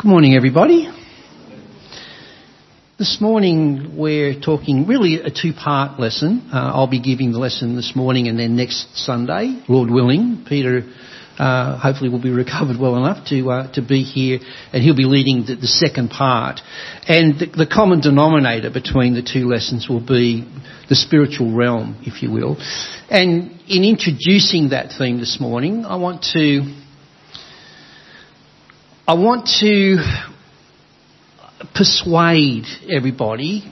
Good morning, everybody. This morning we're talking really a two-part lesson. Uh, I'll be giving the lesson this morning and then next Sunday, Lord willing, Peter uh, hopefully will be recovered well enough to uh, to be here, and he'll be leading the, the second part. And the, the, common denominator between the two lessons will be the spiritual realm, if you will. And in introducing that theme this morning, I want to I want to persuade everybody,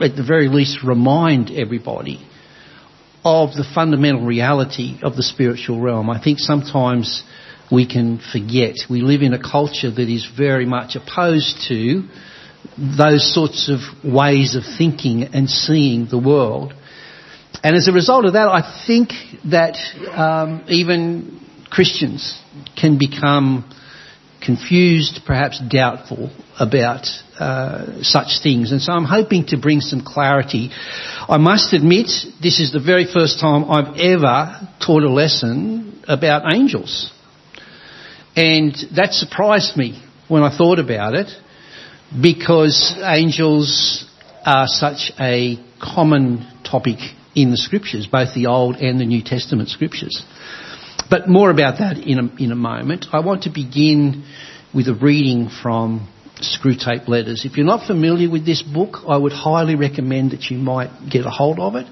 at the very least remind everybody, of the fundamental reality of the spiritual realm. I think sometimes we can forget. We live in a culture that is very much opposed to those sorts of ways of thinking and seeing the world. And as a result of that, I think that um, even Christians can become confused, perhaps doubtful about uh, such things. And so I'm hoping to bring some clarity. I must admit, this is the very first time I've ever taught a lesson about angels. And that surprised me when I thought about it because angels are such a common topic in the scriptures, both the Old and the New Testament scriptures. But more about that in a, in a moment. I want to begin with a reading from Screwtape Letters. If you're not familiar with this book, I would highly recommend that you might get a hold of it.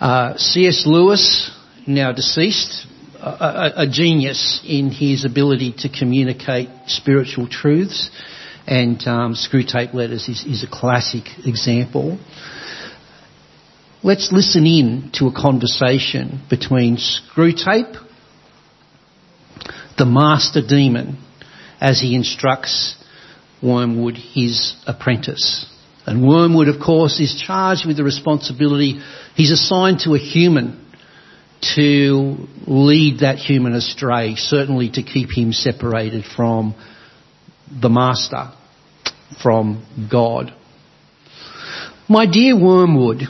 Uh, C.S. Lewis, now deceased, a, a, genius in his ability to communicate spiritual truths, and um, Screwtape Letters is, is a classic example. Let's listen in to a conversation between Screwtape the master demon as he instructs Wormwood, his apprentice. And Wormwood, of course, is charged with the responsibility. He's assigned to a human to lead that human astray, certainly to keep him separated from the master, from God. My dear Wormwood,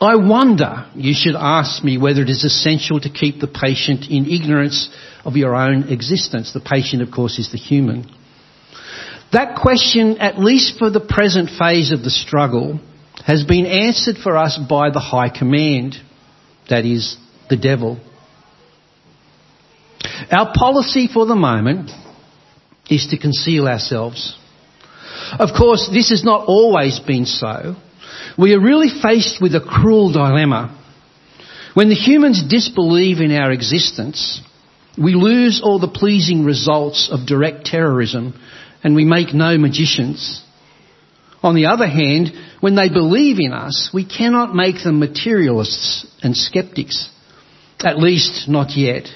I wonder you should ask me whether it is essential to keep the patient in ignorance of your own existence. The patient, of course, is the human. That question, at least for the present phase of the struggle, has been answered for us by the high command, that is, the devil. Our policy for the moment is to conceal ourselves. Of course, this has not always been so. We are really faced with a cruel dilemma. When the humans disbelieve in our existence, we lose all the pleasing results of direct terrorism and we make no magicians. On the other hand, when they believe in us, we cannot make them materialists and skeptics. At least not yet.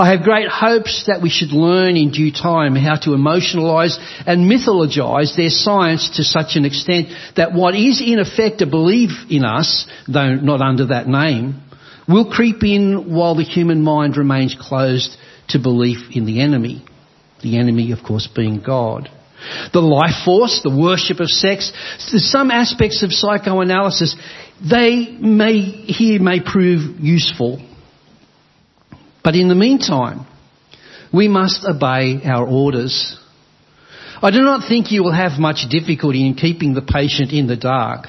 I have great hopes that we should learn in due time how to emotionalise and mythologise their science to such an extent that what is in effect a belief in us, though not under that name, will creep in while the human mind remains closed to belief in the enemy. The enemy, of course, being God. The life force, the worship of sex, some aspects of psychoanalysis, they may, here may prove useful but in the meantime, we must obey our orders. I do not think you will have much difficulty in keeping the patient in the dark.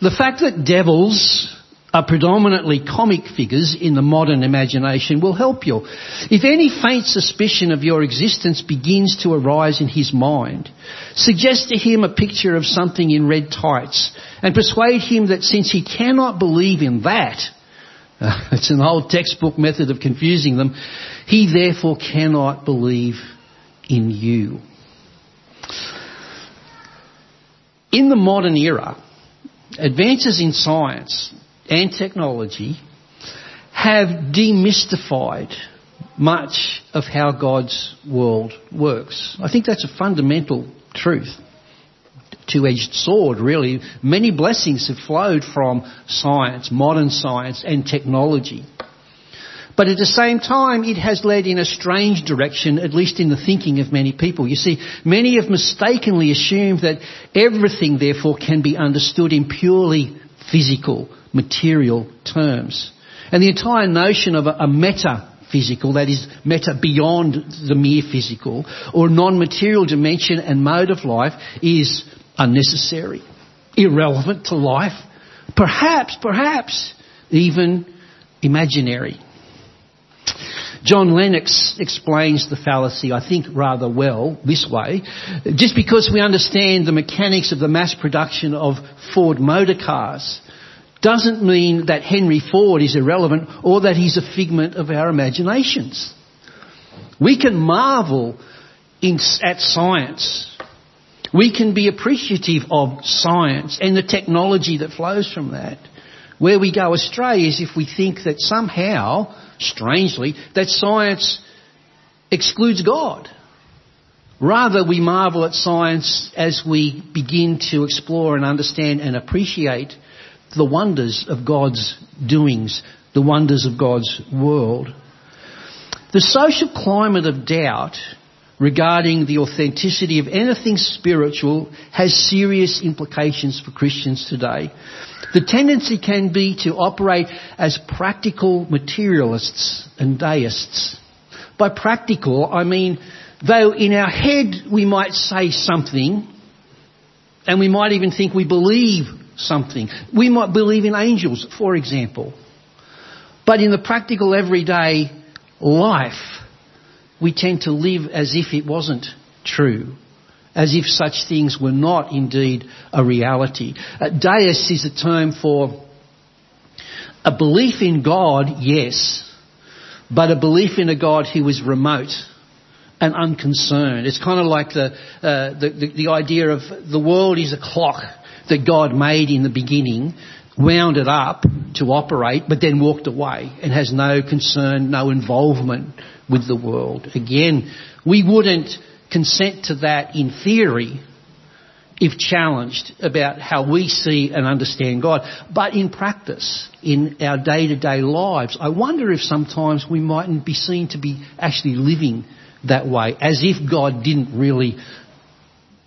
The fact that devils are predominantly comic figures in the modern imagination will help you. If any faint suspicion of your existence begins to arise in his mind, suggest to him a picture of something in red tights and persuade him that since he cannot believe in that, uh, it's an old textbook method of confusing them. He therefore cannot believe in you. In the modern era, advances in science and technology have demystified much of how God's world works. I think that's a fundamental truth two-edged sword, really. Many blessings have flowed from science, modern science and technology. But at the same time, it has led in a strange direction, at least in the thinking of many people. You see, many have mistakenly assumed that everything, therefore, can be understood in purely physical, material terms. And the entire notion of a, a meta physical, that is meta beyond the mere physical, or non-material dimension and mode of life is unnecessary, irrelevant to life, perhaps, perhaps even imaginary. John Lennox explains the fallacy, I think, rather well this way. Just because we understand the mechanics of the mass production of Ford motor cars doesn't mean that Henry Ford is irrelevant or that he's a figment of our imaginations. We can marvel in, at science. We can be appreciative of science and the technology that flows from that. Where we go astray is if we think that somehow, strangely, that science excludes God. Rather, we marvel at science as we begin to explore and understand and appreciate the wonders of God's doings, the wonders of God's world. The social climate of doubt regarding the authenticity of anything spiritual has serious implications for Christians today. The tendency can be to operate as practical materialists and deists. By practical, I mean, though in our head we might say something, and we might even think we believe something. We might believe in angels, for example. But in the practical everyday life, we tend to live as if it wasn't true. As if such things were not indeed a reality. Uh, deism is a term for a belief in God, yes, but a belief in a God who is remote and unconcerned. It's kind of like the, uh, the, the, the idea of the world is a clock that God made in the beginning, wound it up to operate, but then walked away and has no concern, no involvement with the world. Again, we wouldn't consent to that in theory if challenged about how we see and understand God. But in practice, in our day to day lives, I wonder if sometimes we mightn't be seen to be actually living that way, as if God didn't really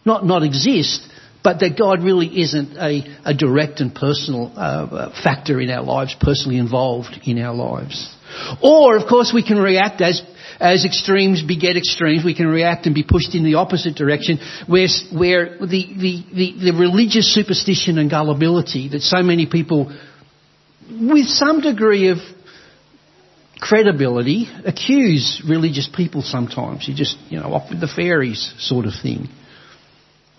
not, not exist, but that God really isn't a, a direct and personal uh, factor in our lives, personally involved in our lives. Or, of course, we can react as as extremes beget extremes, we can react and be pushed in the opposite direction, where, where the, the, the, the religious superstition and gullibility that so many people, with some degree of credibility, accuse religious people sometimes. You just, you know, off with the fairies sort of thing.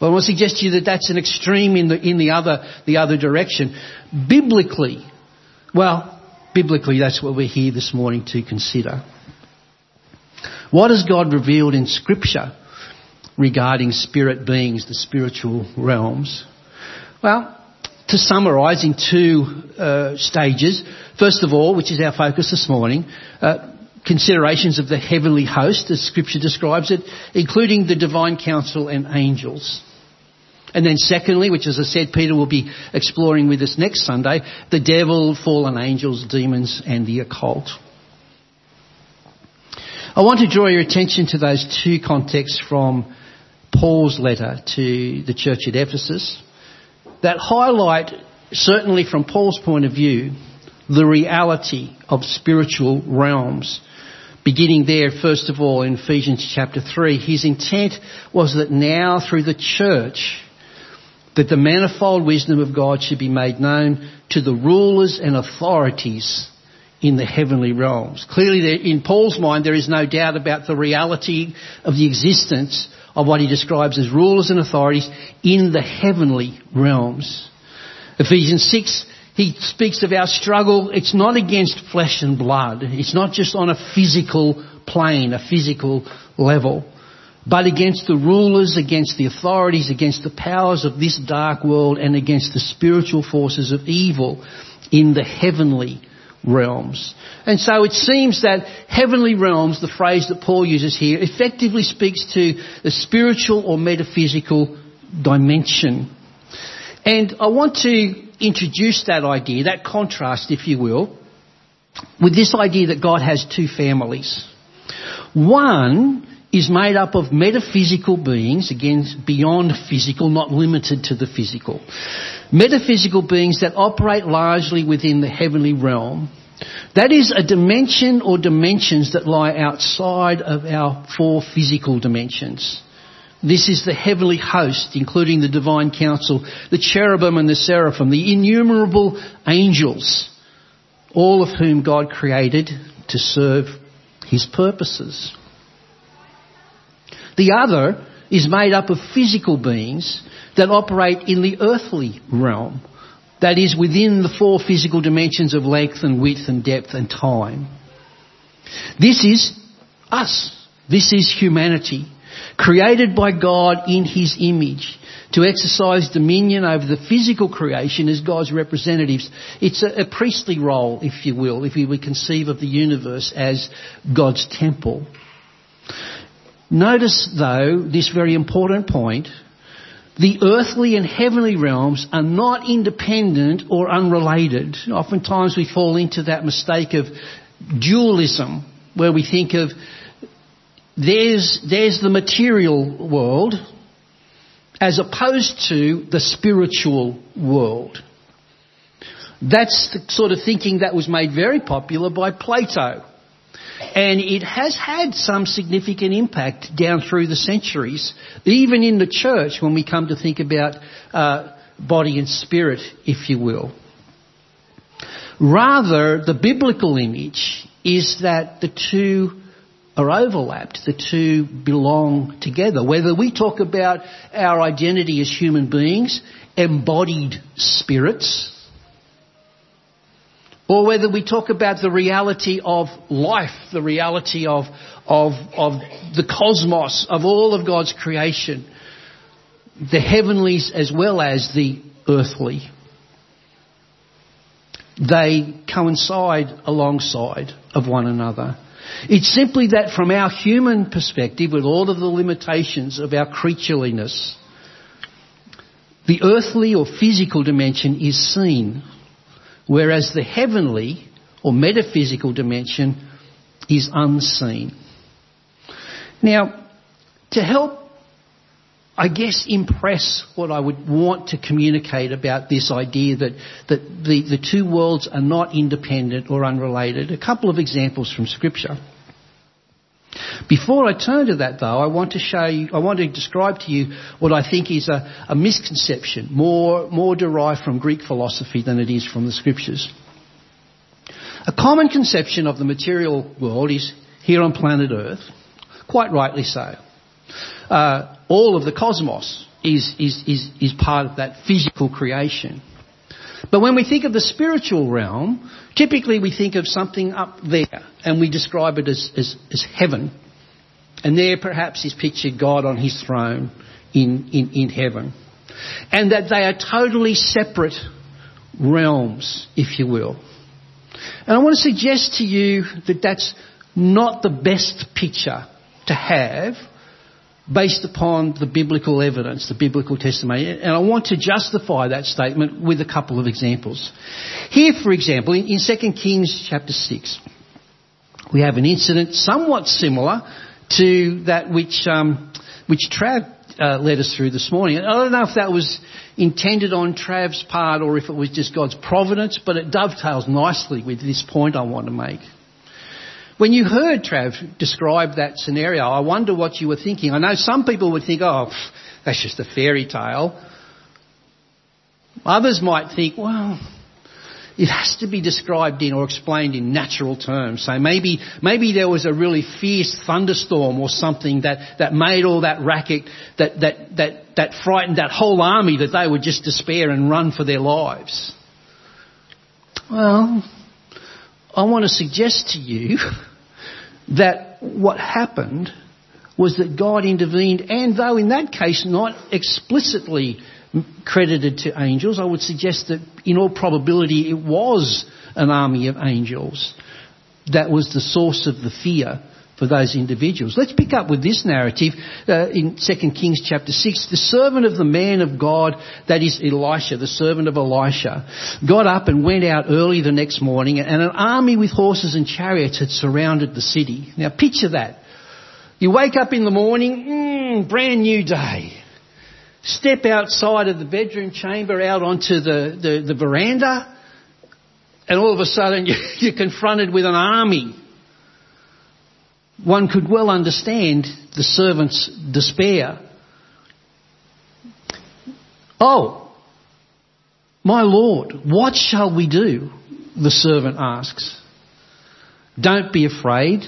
But I want to suggest to you that that's an extreme in the, in the other, the other direction. Biblically, well, biblically that's what we're here this morning to consider. What has God revealed in Scripture regarding spirit beings, the spiritual realms? Well, to summarise in two uh, stages. First of all, which is our focus this morning, uh, considerations of the heavenly host, as Scripture describes it, including the divine council and angels. And then secondly, which as I said, Peter will be exploring with us next Sunday, the devil, fallen angels, demons, and the occult. I want to draw your attention to those two contexts from Paul's letter to the church at Ephesus that highlight, certainly from Paul's point of view, the reality of spiritual realms beginning there, first of all, in Ephesians chapter 3, his intent was that now through the church, that the manifold wisdom of God should be made known to the rulers and authorities in the heavenly realms. Clearly, in Paul's mind, there is no doubt about the reality of the existence of what he describes as rulers and authorities in the heavenly realms. Ephesians 6 he speaks of our struggle. It's not against flesh and blood. It's not just on a physical plane, a physical level, but against the rulers, against the authorities, against the powers of this dark world, and against the spiritual forces of evil in the heavenly realms. And so it seems that heavenly realms, the phrase that Paul uses here, effectively speaks to the spiritual or metaphysical dimension. And I want to introduce that idea, that contrast, if you will, with this idea that God has two families. One is made up of metaphysical beings, again, beyond physical, not limited to the physical. Metaphysical beings that operate largely within the heavenly realm, That is a dimension or dimensions that lie outside of our four physical dimensions. This is the heavenly host, including the divine council, the cherubim and the seraphim, the innumerable angels, all of whom God created to serve his purposes. The other is made up of physical beings that operate in the earthly realm, that is within the four physical dimensions of length and width and depth and time. This is us. This is humanity, created by God in His image to exercise dominion over the physical creation as God's representatives. It's a, a priestly role, if you will, if we conceive of the universe as God's temple. Notice though, this very important point, the earthly and heavenly realms are not independent or unrelated. Oftentimes we fall into that mistake of dualism, where we think of there's, there's the material world as opposed to the spiritual world. That's the sort of thinking that was made very popular by Plato. And it has had some significant impact down through the centuries, even in the church when we come to think about uh, body and spirit, if you will. Rather, the biblical image is that the two are overlapped. The two belong together. Whether we talk about our identity as human beings, embodied spirits, or whether we talk about the reality of life, the reality of, of, of the cosmos, of all of God's creation, the heavenlies as well as the earthly. They coincide alongside of one another. It's simply that from our human perspective, with all of the limitations of our creatureliness, the earthly or physical dimension is seen whereas the heavenly or metaphysical dimension is unseen. Now, to help, I guess, impress what I would want to communicate about this idea that, that the, the two worlds are not independent or unrelated, a couple of examples from Scripture. Before I turn to that though, I want to show you, I want to describe to you what I think is a, a misconception, more, more derived from Greek philosophy than it is from the scriptures. A common conception of the material world is here on planet Earth, quite rightly so. Uh, all of the cosmos is, is, is, is part of that physical creation. But when we think of the spiritual realm, typically we think of something up there and we describe it as, as, as heaven. And there perhaps is pictured God on his throne in, in, in heaven. And that they are totally separate realms, if you will. And I want to suggest to you that that's not the best picture to have based upon the biblical evidence, the biblical testimony. And I want to justify that statement with a couple of examples. Here, for example, in 2 Kings chapter 6, we have an incident somewhat similar to that which, um, which Trav uh, led us through this morning. I don't know if that was intended on Trav's part or if it was just God's providence, but it dovetails nicely with this point I want to make. When you heard Trav describe that scenario, I wonder what you were thinking. I know some people would think, oh, that's just a fairy tale. Others might think, well, it has to be described in or explained in natural terms. So maybe, maybe there was a really fierce thunderstorm or something that, that made all that racket, that, that, that, that frightened that whole army that they would just despair and run for their lives. Well, I want to suggest to you that what happened was that God intervened, and though in that case not explicitly credited to angels, I would suggest that in all probability it was an army of angels that was the source of the fear for those individuals. Let's pick up with this narrative uh, in 2 Kings chapter 6. The servant of the man of God, that is Elisha, the servant of Elisha, got up and went out early the next morning and an army with horses and chariots had surrounded the city. Now picture that. You wake up in the morning, mm, brand new day. Step outside of the bedroom chamber out onto the, the, the veranda and all of a sudden you're confronted with an army. One could well understand the servant's despair. Oh, my Lord, what shall we do? The servant asks. Don't be afraid,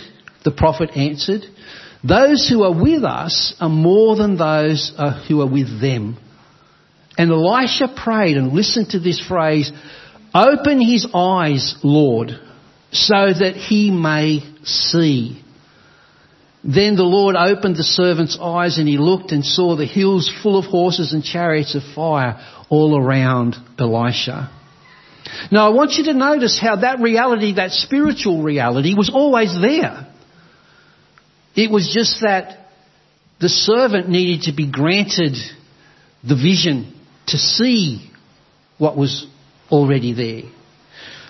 the prophet answered. Those who are with us are more than those uh, who are with them. And Elisha prayed and listened to this phrase, Open his eyes, Lord, so that he may see. Then the Lord opened the servant's eyes and he looked and saw the hills full of horses and chariots of fire all around Elisha. Now I want you to notice how that reality, that spiritual reality was always there. It was just that the servant needed to be granted the vision to see what was already there.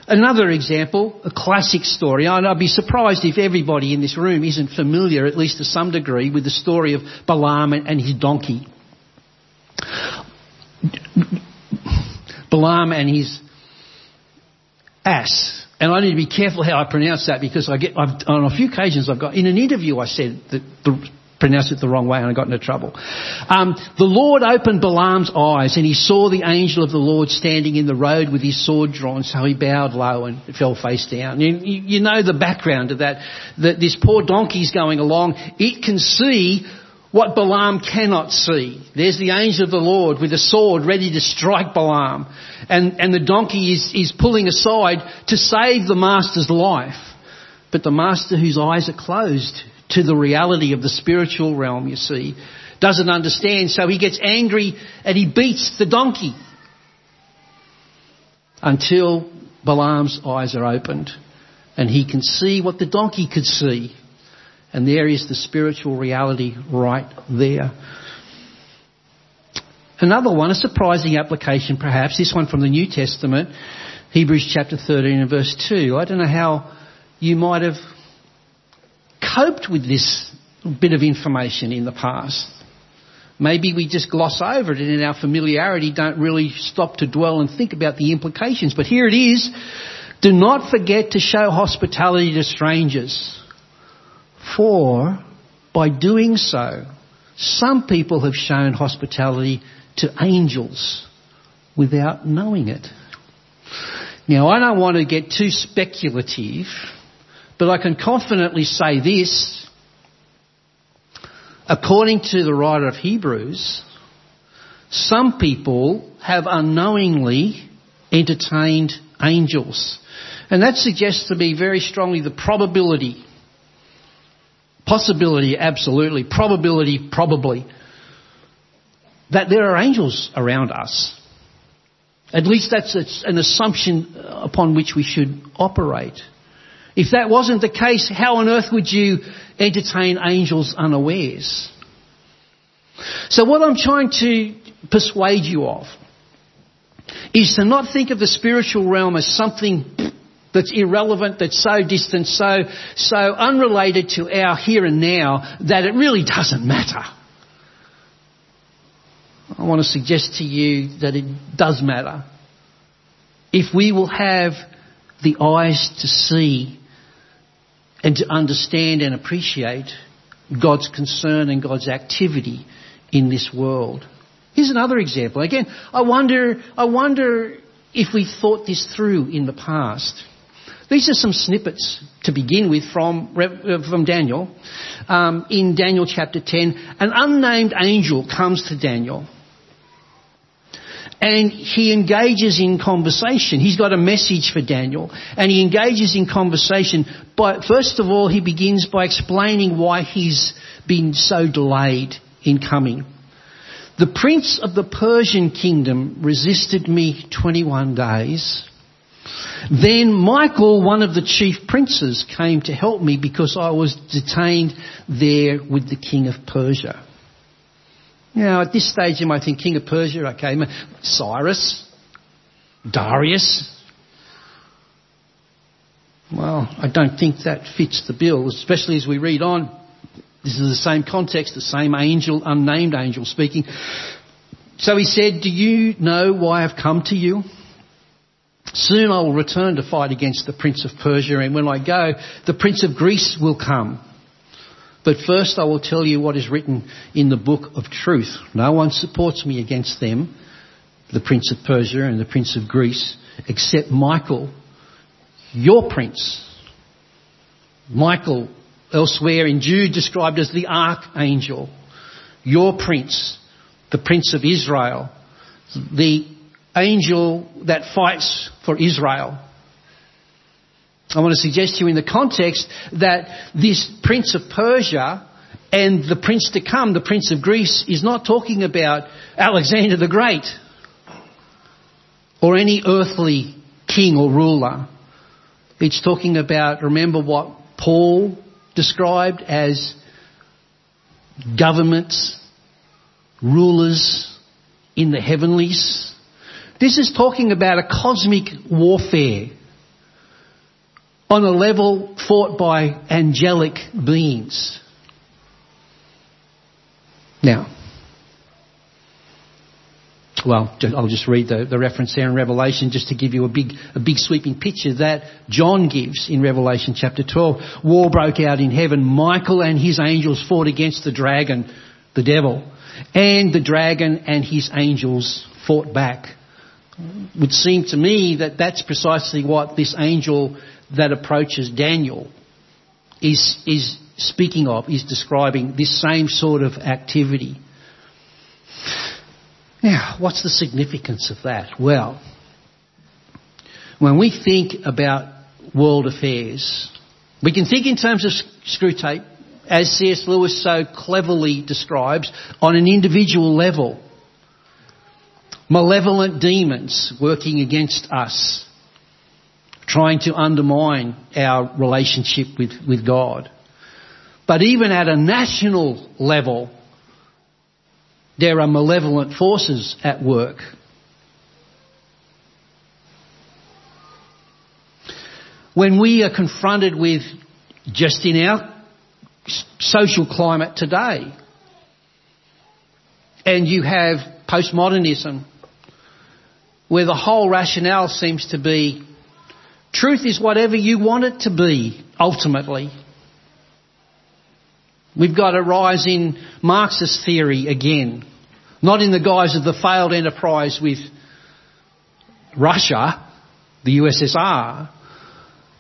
Another example, a classic story, and I'd be surprised if everybody in this room isn't familiar, at least to some degree, with the story of Balaam and his donkey. Balaam and his ass. And I need to be careful how I pronounce that because I get, I've, on a few occasions I've got, in an interview I said that the, pronounced it the wrong way and I got into trouble. Um, the Lord opened Balaam's eyes and he saw the angel of the Lord standing in the road with his sword drawn, so he bowed low and fell face down. You, you know the background of that, that this poor donkey's going along. It can see what Balaam cannot see. There's the angel of the Lord with a sword ready to strike Balaam. And, and the donkey is, is pulling aside to save the master's life. But the master whose eyes are closed to the reality of the spiritual realm, you see, doesn't understand. So he gets angry and he beats the donkey until Balaam's eyes are opened and he can see what the donkey could see. And there is the spiritual reality right there. Another one, a surprising application perhaps, this one from the New Testament, Hebrews chapter 13 and verse 2. I don't know how you might have coped with this bit of information in the past. Maybe we just gloss over it and in our familiarity don't really stop to dwell and think about the implications. But here it is. Do not forget to show hospitality to strangers. For by doing so, some people have shown hospitality to angels without knowing it. Now I don't want to get too speculative but I can confidently say this. According to the writer of Hebrews, some people have unknowingly entertained angels. And that suggests to me very strongly the probability, possibility, absolutely, probability, probably, that there are angels around us. At least that's an assumption upon which we should operate. If that wasn't the case, how on earth would you entertain angels unawares? So what I'm trying to persuade you of is to not think of the spiritual realm as something that's irrelevant, that's so distant, so, so unrelated to our here and now that it really doesn't matter. I want to suggest to you that it does matter. If we will have the eyes to see and to understand and appreciate God's concern and God's activity in this world. Here's another example. Again, I wonder, I wonder if we thought this through in the past. These are some snippets to begin with from, from Daniel. Um, in Daniel chapter 10, an unnamed angel comes to Daniel and he engages in conversation. He's got a message for Daniel, and he engages in conversation. But first of all, he begins by explaining why he's been so delayed in coming. The prince of the Persian kingdom resisted me 21 days. Then Michael, one of the chief princes, came to help me because I was detained there with the king of Persia. Now, at this stage, you might think King of Persia, okay, Cyrus, Darius. Well, I don't think that fits the bill, especially as we read on. This is the same context, the same angel, unnamed angel speaking. So he said, Do you know why I've come to you? Soon I will return to fight against the prince of Persia, and when I go, the prince of Greece will come. But first I will tell you what is written in the book of truth. No one supports me against them, the prince of Persia and the prince of Greece, except Michael, your prince. Michael, elsewhere in Jude, described as the archangel, your prince, the prince of Israel, the angel that fights for Israel. I want to suggest to you in the context that this prince of Persia and the prince to come, the prince of Greece, is not talking about Alexander the Great or any earthly king or ruler. It's talking about, remember what Paul described as governments, rulers in the heavenlies. This is talking about a cosmic warfare on a level fought by angelic beings. Now, well, I'll just read the, the, reference there in Revelation just to give you a big, a big sweeping picture that John gives in Revelation chapter 12. War broke out in heaven. Michael and his angels fought against the dragon, the devil, and the dragon and his angels fought back. It would seem to me that that's precisely what this angel that approaches Daniel is, is speaking of, is describing this same sort of activity. Now, what's the significance of that? Well, when we think about world affairs, we can think in terms of Screwtape, as C.S. Lewis so cleverly describes, on an individual level. Malevolent demons working against us trying to undermine our relationship with, with God. But even at a national level, there are malevolent forces at work. When we are confronted with, just in our social climate today, and you have postmodernism, where the whole rationale seems to be Truth is whatever you want it to be, ultimately. We've got a rise in Marxist theory again. Not in the guise of the failed enterprise with Russia, the USSR,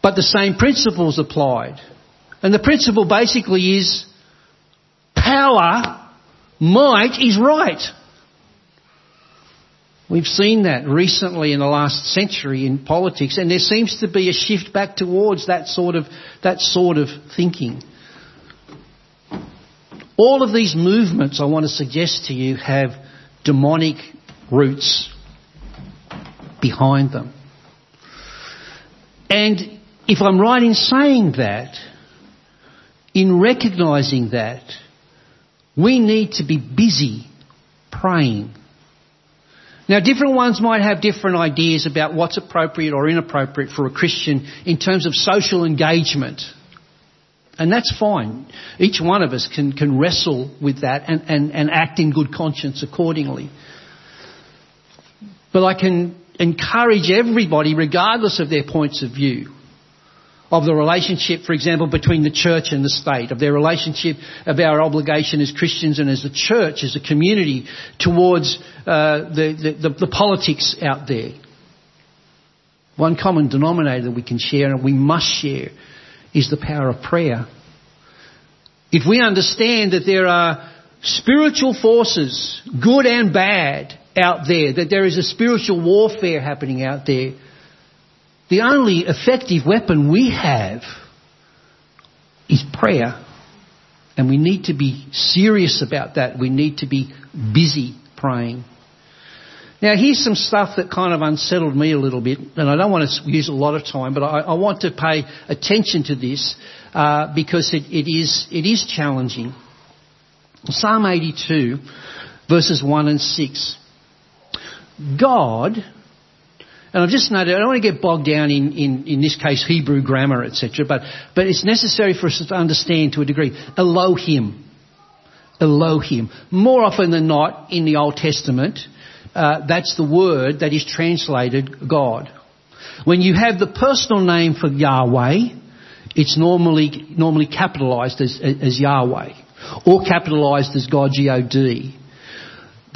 but the same principles applied. And the principle basically is power, might is right. We've seen that recently in the last century in politics, and there seems to be a shift back towards that sort of, that sort of thinking. All of these movements, I want to suggest to you, have demonic roots behind them. And if I'm right in saying that, in recognizing that, we need to be busy praying now, different ones might have different ideas about what's appropriate or inappropriate for a Christian in terms of social engagement. And that's fine. Each one of us can, can wrestle with that and, and, and act in good conscience accordingly. But I can encourage everybody, regardless of their points of view, of the relationship, for example, between the church and the state, of their relationship, of our obligation as Christians and as a church, as a community, towards uh, the, the, the politics out there. One common denominator that we can share and we must share is the power of prayer. If we understand that there are spiritual forces, good and bad, out there, that there is a spiritual warfare happening out there, the only effective weapon we have is prayer. And we need to be serious about that. We need to be busy praying. Now, here's some stuff that kind of unsettled me a little bit, and I don't want to use a lot of time, but I, I want to pay attention to this uh, because it, it, is, it is challenging. Psalm 82, verses 1 and 6. God and I've just noted, I don't want to get bogged down in, in, in this case, Hebrew grammar, etc., but, but it's necessary for us to understand to a degree. Elohim. Elohim. More often than not, in the Old Testament, uh, that's the word that is translated God. When you have the personal name for Yahweh, it's normally, normally capitalized as, as Yahweh or capitalized as God, G-O-D.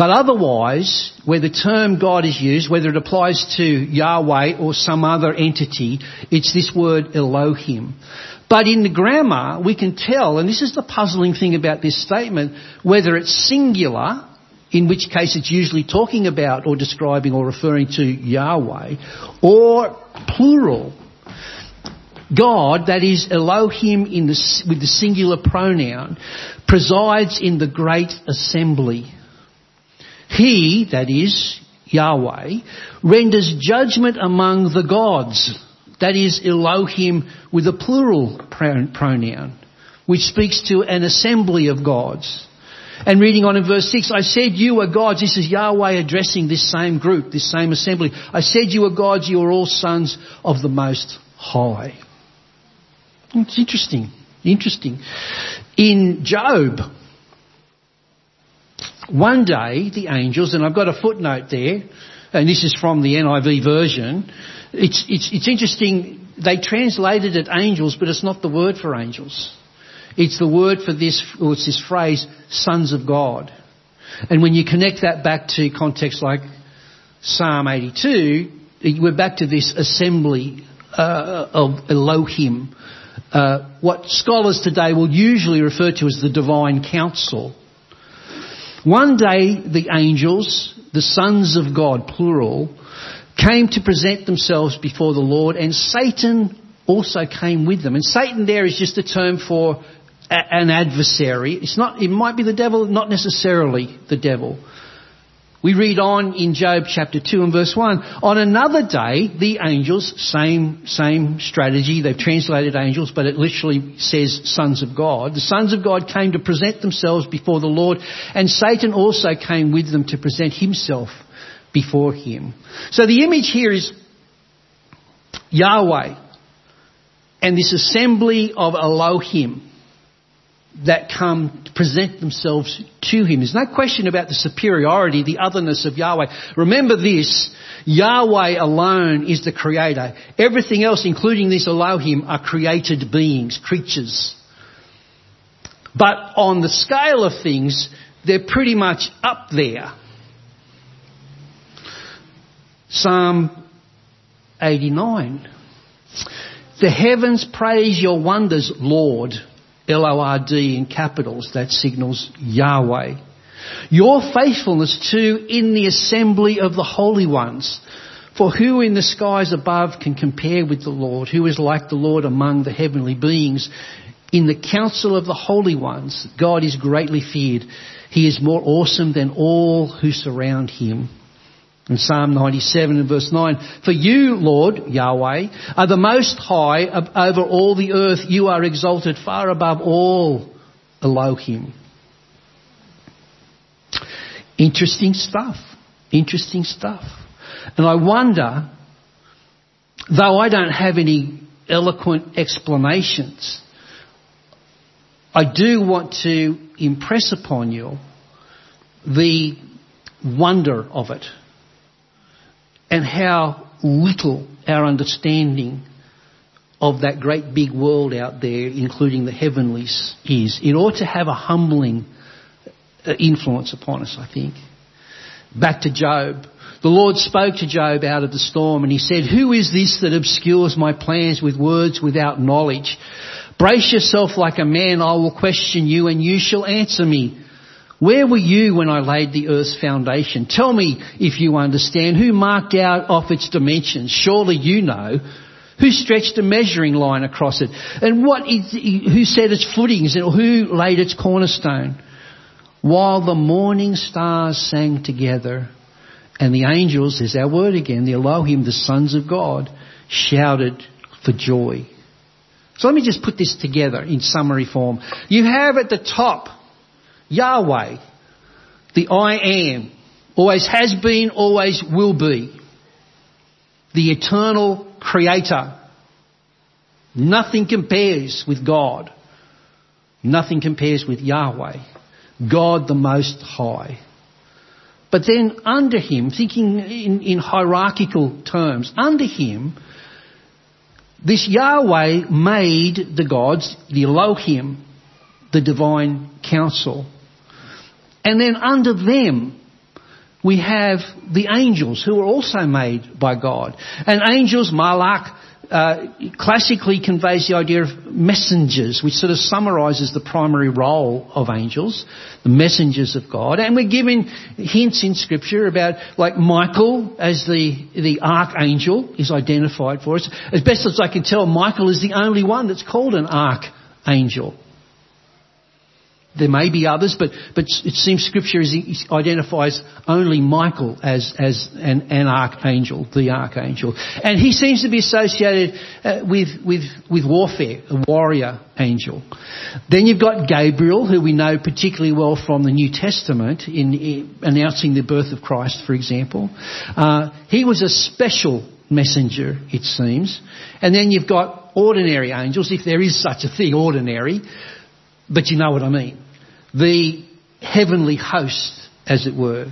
But otherwise, where the term God is used, whether it applies to Yahweh or some other entity, it's this word Elohim. But in the grammar, we can tell, and this is the puzzling thing about this statement, whether it's singular, in which case it's usually talking about or describing or referring to Yahweh, or plural. God, that is Elohim the, with the singular pronoun, presides in the great assembly. He, that is Yahweh, renders judgment among the gods. That is Elohim with a plural pronoun, which speaks to an assembly of gods. And reading on in verse 6, I said you are gods. This is Yahweh addressing this same group, this same assembly. I said you are gods, you are all sons of the Most High. It's interesting. Interesting. In Job, one day the angels, and I've got a footnote there, and this is from the NIV version. It's, it's, it's interesting. They translated it angels, but it's not the word for angels. It's the word for this, or it's this phrase, sons of God. And when you connect that back to context like Psalm 82, we're back to this assembly uh, of Elohim, uh, what scholars today will usually refer to as the divine council. One day the angels, the sons of God, plural, came to present themselves before the Lord and Satan also came with them. And Satan there is just a term for an adversary. It's not, it might be the devil, not necessarily the devil. We read on in Job chapter 2 and verse 1. On another day, the angels, same, same strategy, they've translated angels, but it literally says sons of God. The sons of God came to present themselves before the Lord, and Satan also came with them to present himself before him. So the image here is Yahweh and this assembly of Elohim that come to present themselves to him. There's no question about the superiority, the otherness of Yahweh. Remember this, Yahweh alone is the creator. Everything else, including this Elohim, are created beings, creatures. But on the scale of things, they're pretty much up there. Psalm 89. The heavens praise your wonders, Lord. L-O-R-D in capitals, that signals Yahweh. Your faithfulness too in the assembly of the holy ones. For who in the skies above can compare with the Lord? Who is like the Lord among the heavenly beings? In the council of the holy ones, God is greatly feared. He is more awesome than all who surround him. In Psalm 97 and verse 9, For you, Lord, Yahweh, are the most high over all the earth. You are exalted far above all Elohim. Interesting stuff. Interesting stuff. And I wonder, though I don't have any eloquent explanations, I do want to impress upon you the wonder of it and how little our understanding of that great big world out there, including the heavenlies, is. It ought to have a humbling uh, influence upon us, I think. Back to Job. The Lord spoke to Job out of the storm and he said, Who is this that obscures my plans with words without knowledge? Brace yourself like a man, I will question you and you shall answer me. Where were you when I laid the earth's foundation? Tell me if you understand. Who marked out off its dimensions? Surely you know. Who stretched a measuring line across it? And what is, who set its footings and who laid its cornerstone? While the morning stars sang together and the angels, there's our word again, the Elohim, the sons of God, shouted for joy. So let me just put this together in summary form. You have at the top Yahweh, the I am, always has been, always will be, the eternal creator. Nothing compares with God. Nothing compares with Yahweh, God the Most High. But then under him, thinking in, in hierarchical terms, under him, this Yahweh made the gods, the Elohim, the divine council. And then under them, we have the angels who are also made by God. And angels, Malak, uh, classically conveys the idea of messengers, which sort of summarises the primary role of angels, the messengers of God. And we're given hints in Scripture about, like Michael as the, the archangel is identified for us. As best as I can tell, Michael is the only one that's called an archangel. There may be others, but, but it seems Scripture is, identifies only Michael as, as an, an, archangel, the archangel. And he seems to be associated uh, with, with, with warfare, a warrior angel. Then you've got Gabriel, who we know particularly well from the New Testament, in, in announcing the birth of Christ, for example. Uh, he was a special messenger, it seems. And then you've got ordinary angels, if there is such a thing, ordinary but you know what I mean. The heavenly host, as it were.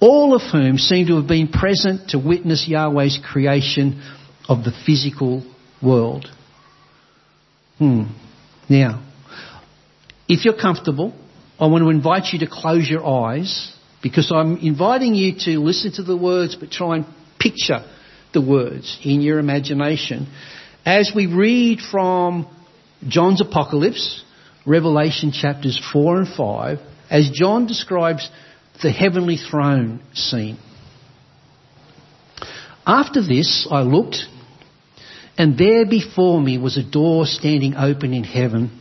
All of whom seem to have been present to witness Yahweh's creation of the physical world. Hmm. Now, if you're comfortable, I want to invite you to close your eyes because I'm inviting you to listen to the words but try and picture the words in your imagination as we read from John's Apocalypse Revelation chapters 4 and 5 as John describes the heavenly throne scene. After this, I looked, and there before me was a door standing open in heaven.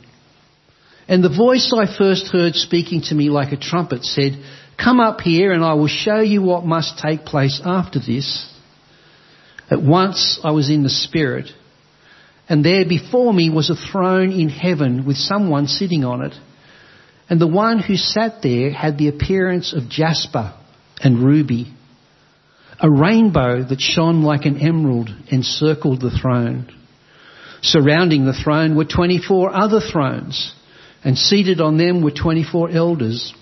And the voice I first heard speaking to me like a trumpet said, Come up here and I will show you what must take place after this. At once I was in the Spirit and there before me was a throne in heaven with someone sitting on it. And the one who sat there had the appearance of jasper and ruby. A rainbow that shone like an emerald encircled the throne. Surrounding the throne were 24 other thrones, and seated on them were 24 elders.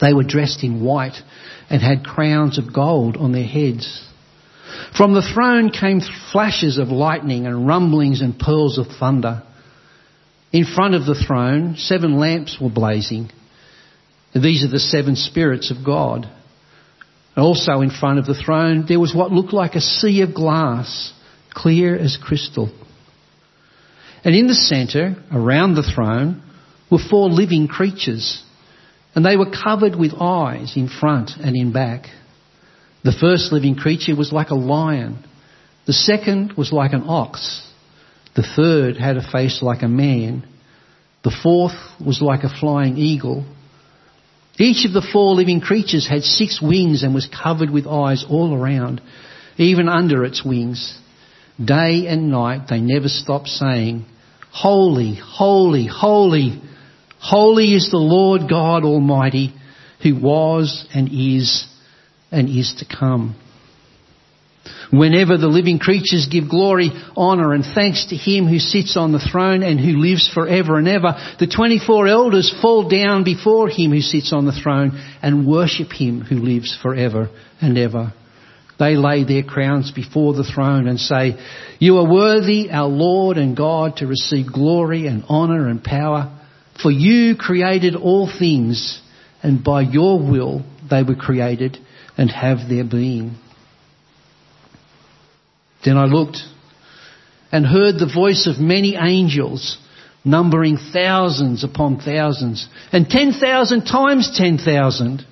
They were dressed in white and had crowns of gold on their heads. From the throne came flashes of lightning and rumblings and pearls of thunder. In front of the throne, seven lamps were blazing. These are the seven spirits of God. Also in front of the throne, there was what looked like a sea of glass, clear as crystal. And in the centre, around the throne, were four living creatures, and they were covered with eyes in front and in back. The first living creature was like a lion. The second was like an ox. The third had a face like a man. The fourth was like a flying eagle. Each of the four living creatures had six wings and was covered with eyes all around, even under its wings. Day and night they never stopped saying, Holy, holy, holy, holy is the Lord God Almighty, who was and is and is to come. Whenever the living creatures give glory, honour and thanks to Him who sits on the throne and who lives forever and ever, the 24 elders fall down before Him who sits on the throne and worship Him who lives forever and ever. They lay their crowns before the throne and say, You are worthy, our Lord and God, to receive glory and honour and power, for you created all things, and by your will they were created and have their being. Then I looked and heard the voice of many angels, numbering thousands upon thousands, and 10,000 times 10,000.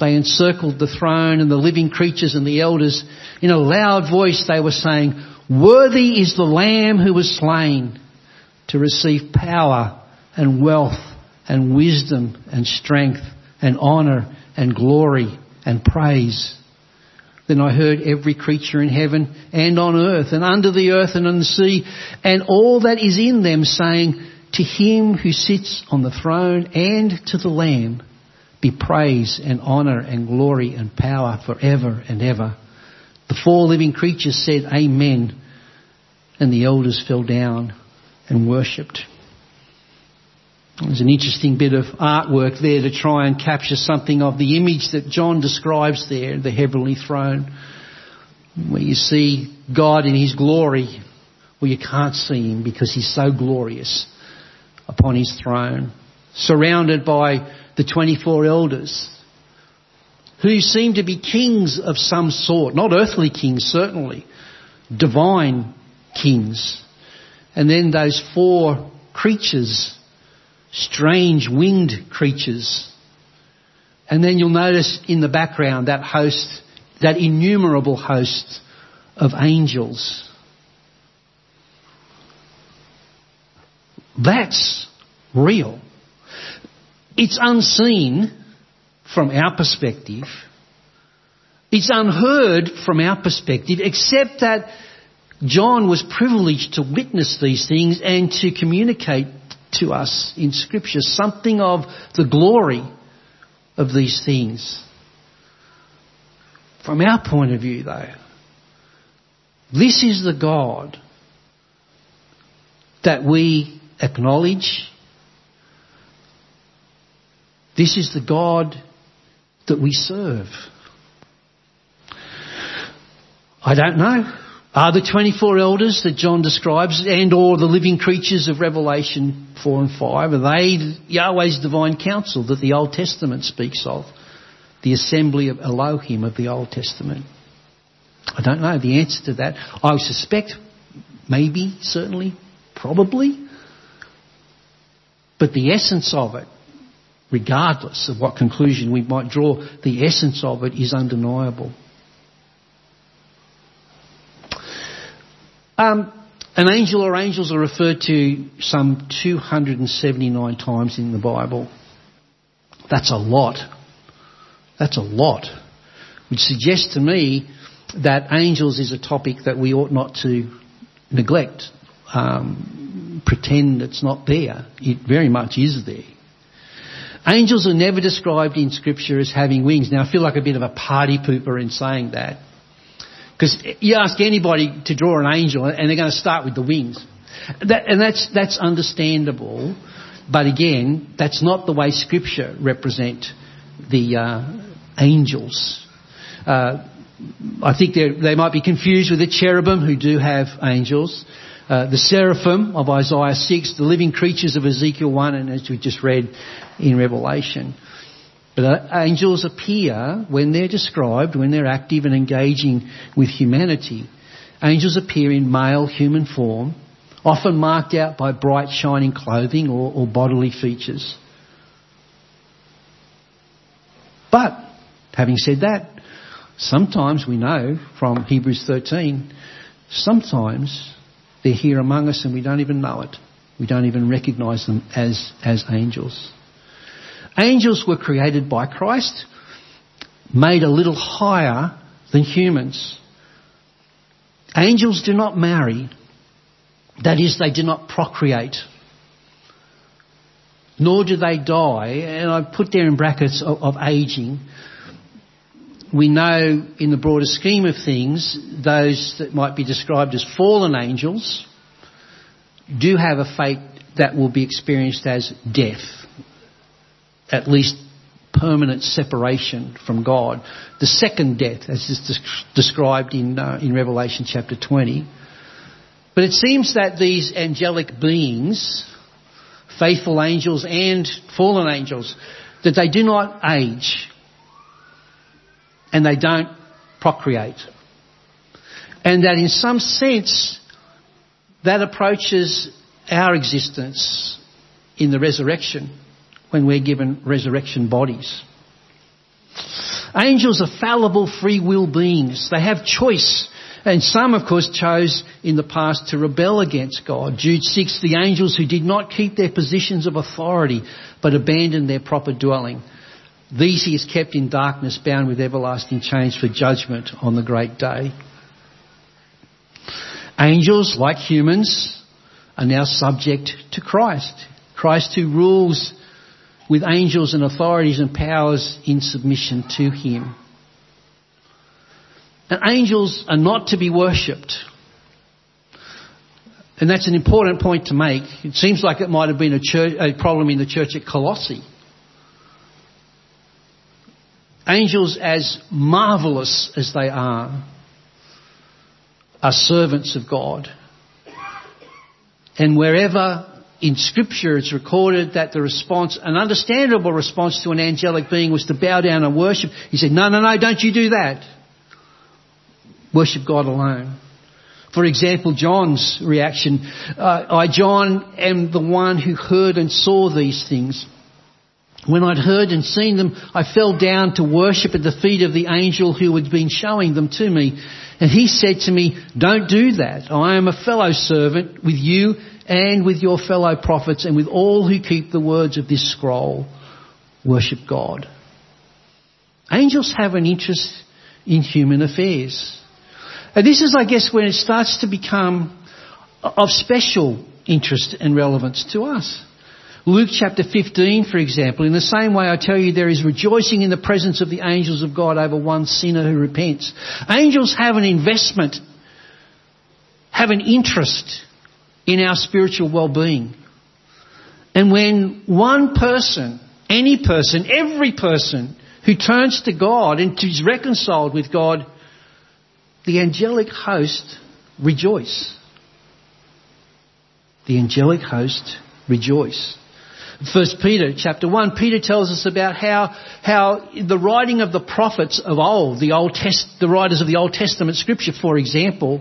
They encircled the throne and the living creatures and the elders. In a loud voice they were saying, Worthy is the Lamb who was slain to receive power and wealth and wisdom and strength and honour and glory and praise. Then I heard every creature in heaven and on earth and under the earth and in the sea and all that is in them saying, To him who sits on the throne and to the Lamb be praise and honour and glory and power forever and ever. The four living creatures said, Amen. And the elders fell down and worshipped. There's an interesting bit of artwork there to try and capture something of the image that John describes there, the heavenly throne, where you see God in his glory. Well, you can't see him because he's so glorious upon his throne, surrounded by the 24 elders who seem to be kings of some sort, not earthly kings certainly, divine kings. And then those four creatures strange winged creatures. And then you'll notice in the background that host, that innumerable host of angels. That's real. It's unseen from our perspective. It's unheard from our perspective, except that John was privileged to witness these things and to communicate to us in Scripture something of the glory of these things. From our point of view, though, this is the God that we acknowledge. This is the God that we serve. I don't know. Are the 24 elders that John describes and or the living creatures of Revelation 4 and 5, are they Yahweh's divine council that the Old Testament speaks of? The assembly of Elohim of the Old Testament? I don't know the answer to that. I suspect, maybe, certainly, probably. But the essence of it, regardless of what conclusion we might draw, the essence of it is undeniable. Um, an angel or angels are referred to some 279 times in the Bible. That's a lot. That's a lot. Which suggests to me that angels is a topic that we ought not to neglect, um, pretend it's not there. It very much is there. Angels are never described in Scripture as having wings. Now I feel like a bit of a party pooper in saying that. Because you ask anybody to draw an angel and they're going to start with the wings. That, and that's, that's understandable. But again, that's not the way Scripture represent the uh, angels. Uh, I think they might be confused with the cherubim who do have angels. Uh, the seraphim of Isaiah 6, the living creatures of Ezekiel 1, and as we just read in Revelation. But uh, angels appear when they're described, when they're active and engaging with humanity. Angels appear in male human form, often marked out by bright shining clothing or, or bodily features. But, having said that, sometimes we know from Hebrews 13, sometimes they're here among us and we don't even know it. We don't even recognise them as, as angels. Angels were created by Christ, made a little higher than humans. Angels do not marry. That is, they do not procreate. Nor do they die. And I put there in brackets of, of aging. We know in the broader scheme of things, those that might be described as fallen angels do have a fate that will be experienced as death at least permanent separation from God. The second death, as is described in, uh, in Revelation chapter 20. But it seems that these angelic beings, faithful angels and fallen angels, that they do not age and they don't procreate. And that in some sense, that approaches our existence in the resurrection when we're given resurrection bodies. Angels are fallible free will beings. They have choice. And some, of course, chose in the past to rebel against God. Jude 6, the angels who did not keep their positions of authority, but abandoned their proper dwelling. These he has kept in darkness, bound with everlasting chains for judgment on the great day. Angels, like humans, are now subject to Christ. Christ who rules with angels and authorities and powers in submission to him. And angels are not to be worshipped. And that's an important point to make. It seems like it might have been a, church, a problem in the church at Colossae. Angels, as marvellous as they are, are servants of God. And wherever in scripture it's recorded that the response, an understandable response to an angelic being was to bow down and worship, he said, no, no, no, don't you do that. Worship God alone. For example, John's reaction, uh, I, John, am the one who heard and saw these things. When I'd heard and seen them, I fell down to worship at the feet of the angel who had been showing them to me. And he said to me, don't do that. I am a fellow servant with you and with your fellow prophets and with all who keep the words of this scroll. Worship God. Angels have an interest in human affairs. And this is, I guess, when it starts to become of special interest and relevance to us. Luke chapter 15, for example, in the same way I tell you there is rejoicing in the presence of the angels of God over one sinner who repents. Angels have an investment, have an interest in our spiritual well-being. And when one person, any person, every person who turns to God and is reconciled with God the angelic host rejoice. The angelic host rejoice. First Peter chapter 1, Peter tells us about how, how the writing of the prophets of old, the Old Test, the writers of the Old Testament scripture, for example,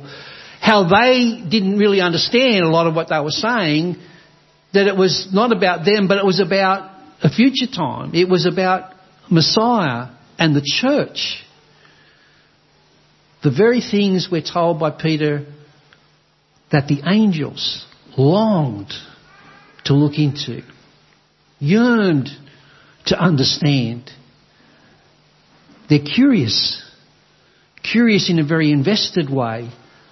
how they didn't really understand a lot of what they were saying, that it was not about them, but it was about a future time. It was about Messiah and the church. The very things we're told by Peter that the angels longed to look into, yearned to understand. They're curious, curious in a very invested way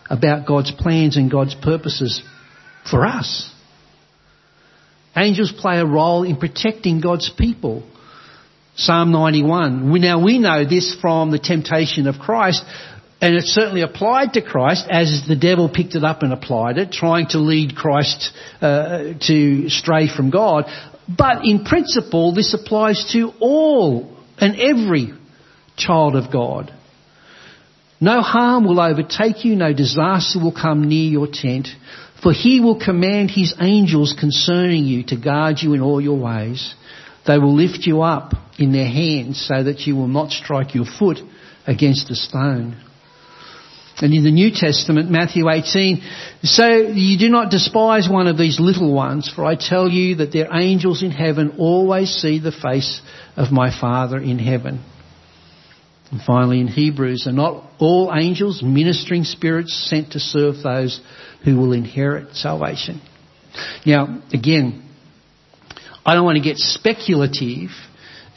about God's plans and God's purposes for us. Angels play a role in protecting God's people. Psalm 91. Now we know this from the temptation of Christ, and it certainly applied to Christ as the devil picked it up and applied it, trying to lead Christ uh, to stray from God. But in principle, this applies to all and every child of God. No harm will overtake you, no disaster will come near your tent, for he will command his angels concerning you to guard you in all your ways. They will lift you up in their hands so that you will not strike your foot against a stone. And in the New Testament, Matthew 18, so you do not despise one of these little ones, for I tell you that their angels in heaven always see the face of my Father in heaven. And finally in Hebrews, are not all angels ministering spirits sent to serve those who will inherit salvation? Now, again, I don't want to get speculative,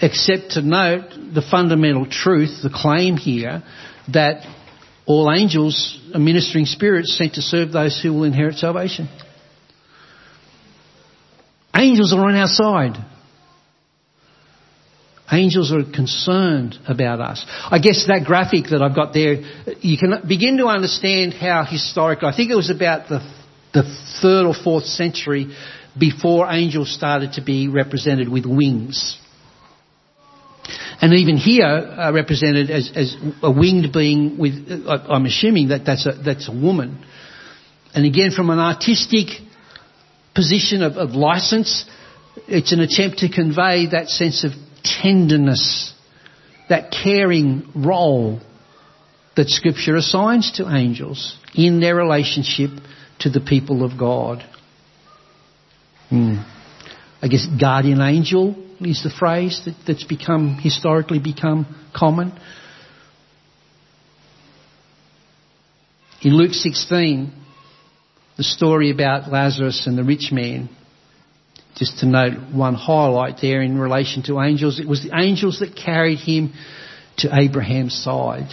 except to note the fundamental truth, the claim here, that all angels are ministering spirits sent to serve those who will inherit salvation. Angels are on our side. Angels are concerned about us. I guess that graphic that I've got there, you can begin to understand how historically, I think it was about the, the third or fourth century before angels started to be represented with wings. And even here, uh, represented as, as, a winged being with, uh, I'm assuming that that's a, that's a woman. And again, from an artistic position of, of license, it's an attempt to convey that sense of tenderness, that caring role that Scripture assigns to angels in their relationship to the people of God. Hmm. I guess guardian angel is the phrase that, that's become historically become common. In Luke 16, the story about Lazarus and the rich man, just to note one highlight there in relation to angels, it was the angels that carried him to Abraham's side.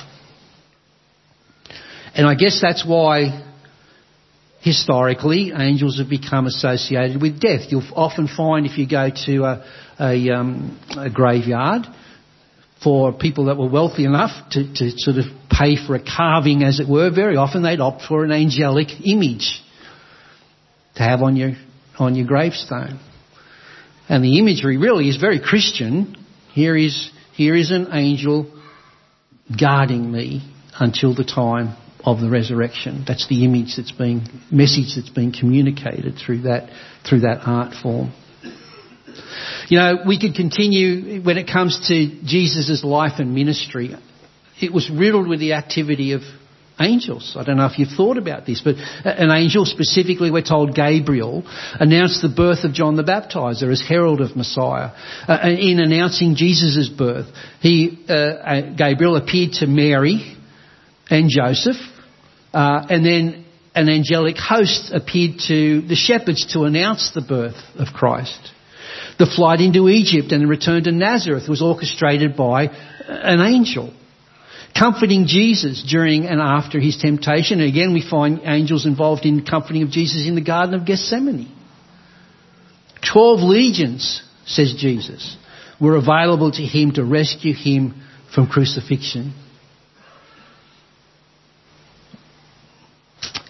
And I guess that's why historically angels have become associated with death. You'll often find if you go to a, a, um, a graveyard for people that were wealthy enough to, to sort of pay for a carving, as it were, very often they'd opt for an angelic image. to have on your, on your gravestone. And the imagery really is very Christian. Here is, here is an angel guarding me until the time of the resurrection. That's the image that's being, message that's being communicated through that, through that art form. You know, we could continue when it comes to Jesus' life and ministry. It was riddled with the activity of angels. I don't know if you've thought about this, but an angel, specifically we're told Gabriel, announced the birth of John the Baptizer as herald of Messiah. Uh, in announcing Jesus' birth, he, uh, uh, Gabriel appeared to Mary and Joseph, uh, and then an angelic host appeared to the shepherds to announce the birth of Christ. The flight into Egypt and the return to Nazareth was orchestrated by an angel comforting Jesus during and after his temptation. And again, we find angels involved in comforting of Jesus in the Garden of Gethsemane. Twelve legions, says Jesus, were available to him to rescue him from crucifixion.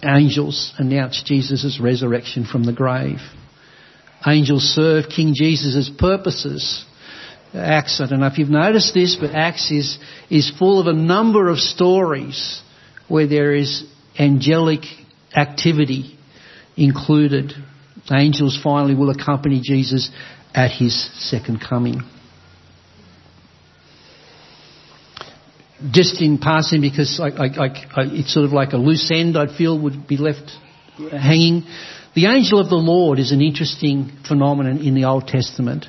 Angels announced Jesus' resurrection from the grave. Angels served King Jesus' purposes Acts, I don't know if you've noticed this, but Acts is, is full of a number of stories where there is angelic activity included. Angels finally will accompany Jesus at his second coming. Just in passing, because I, I, I, it's sort of like a loose end I feel would be left hanging. The angel of the Lord is an interesting phenomenon in the Old Testament.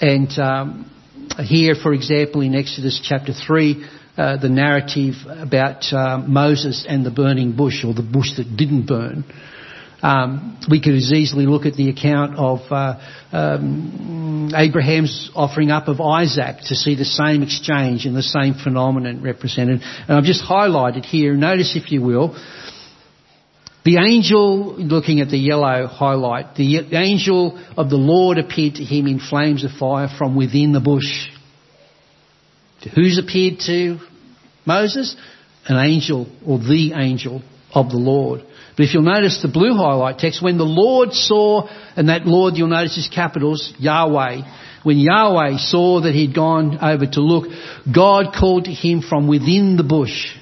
And um, here, for example, in Exodus chapter 3, uh, the narrative about uh, Moses and the burning bush, or the bush that didn't burn. Um, we could as easily look at the account of uh, um, Abraham's offering up of Isaac to see the same exchange and the same phenomenon represented. And I've just highlighted here, notice if you will, the angel, looking at the yellow highlight, the angel of the Lord appeared to him in flames of fire from within the bush. To Who's appeared to Moses? An angel or the angel of the Lord. But if you'll notice the blue highlight text, when the Lord saw, and that Lord you'll notice is capitals, Yahweh, when Yahweh saw that he'd gone over to look, God called to him from within the bush.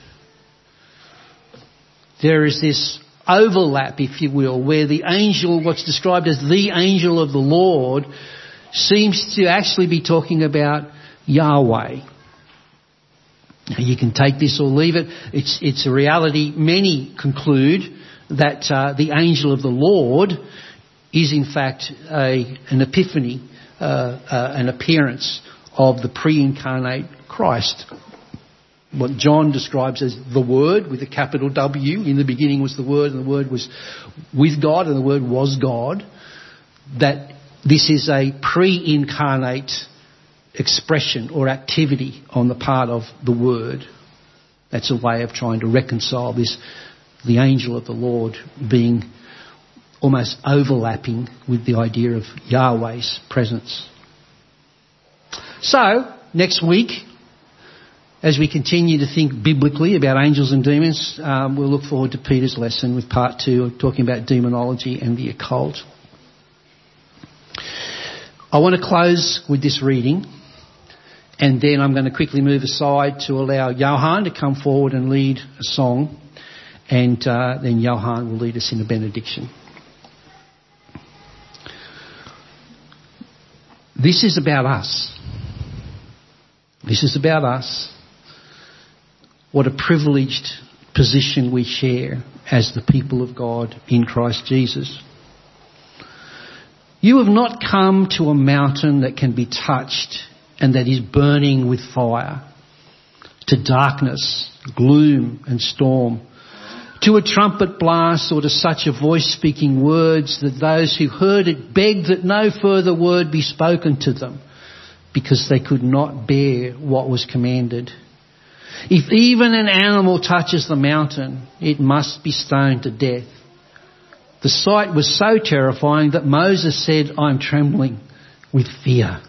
There is this overlap, if you will, where the angel, what's described as the angel of the Lord, seems to actually be talking about Yahweh. Now you can take this or leave it. It's, it's a reality. Many conclude that uh, the angel of the Lord is in fact a, an epiphany, uh, uh, an appearance of the pre-incarnate Christ what John describes as the Word with a capital W. In the beginning was the Word, and the Word was with God, and the Word was God. That this is a pre-incarnate expression or activity on the part of the Word. That's a way of trying to reconcile this, the angel of the Lord being almost overlapping with the idea of Yahweh's presence. So, next week, as we continue to think biblically about angels and demons, um, we'll look forward to Peter's lesson with part two, talking about demonology and the occult. I want to close with this reading, and then I'm going to quickly move aside to allow Johan to come forward and lead a song, and uh, then Johan will lead us in a benediction. This is about us. This is about us what a privileged position we share as the people of God in Christ Jesus. You have not come to a mountain that can be touched and that is burning with fire, to darkness, gloom and storm, to a trumpet blast or to such a voice speaking words that those who heard it begged that no further word be spoken to them because they could not bear what was commanded. If even an animal touches the mountain, it must be stoned to death. The sight was so terrifying that Moses said, I'm trembling with fear.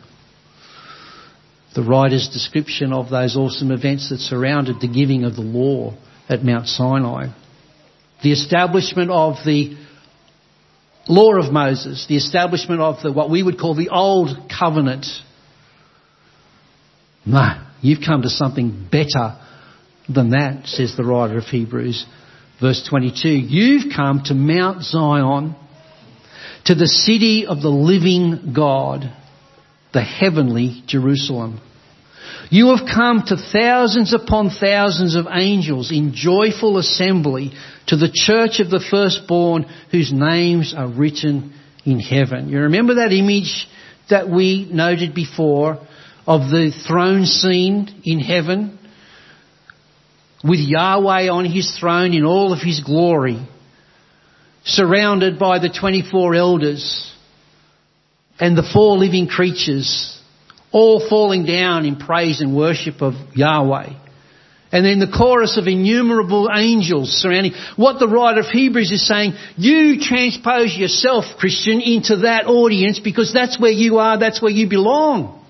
The writer's description of those awesome events that surrounded the giving of the law at Mount Sinai. The establishment of the law of Moses, the establishment of the, what we would call the old covenant. No, you've come to something better than that, says the writer of Hebrews. Verse 22, you've come to Mount Zion, to the city of the living God, the heavenly Jerusalem. You have come to thousands upon thousands of angels in joyful assembly to the church of the firstborn whose names are written in heaven. You remember that image that we noted before of the throne scene in heaven? With Yahweh on his throne in all of his glory, surrounded by the 24 elders and the four living creatures, all falling down in praise and worship of Yahweh. And then the chorus of innumerable angels surrounding. What the writer of Hebrews is saying, you transpose yourself, Christian, into that audience because that's where you are, that's where you belong.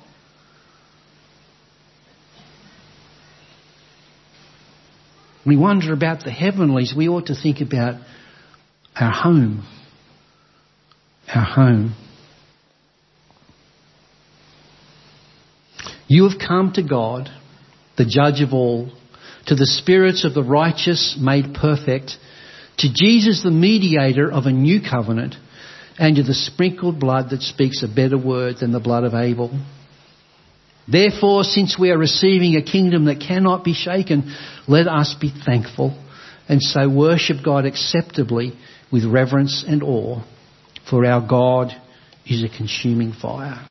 We wonder about the heavenlies, we ought to think about our home. Our home. You have come to God, the judge of all, to the spirits of the righteous made perfect, to Jesus the mediator of a new covenant, and to the sprinkled blood that speaks a better word than the blood of Abel. Therefore, since we are receiving a kingdom that cannot be shaken, let us be thankful and so worship God acceptably with reverence and awe, for our God is a consuming fire.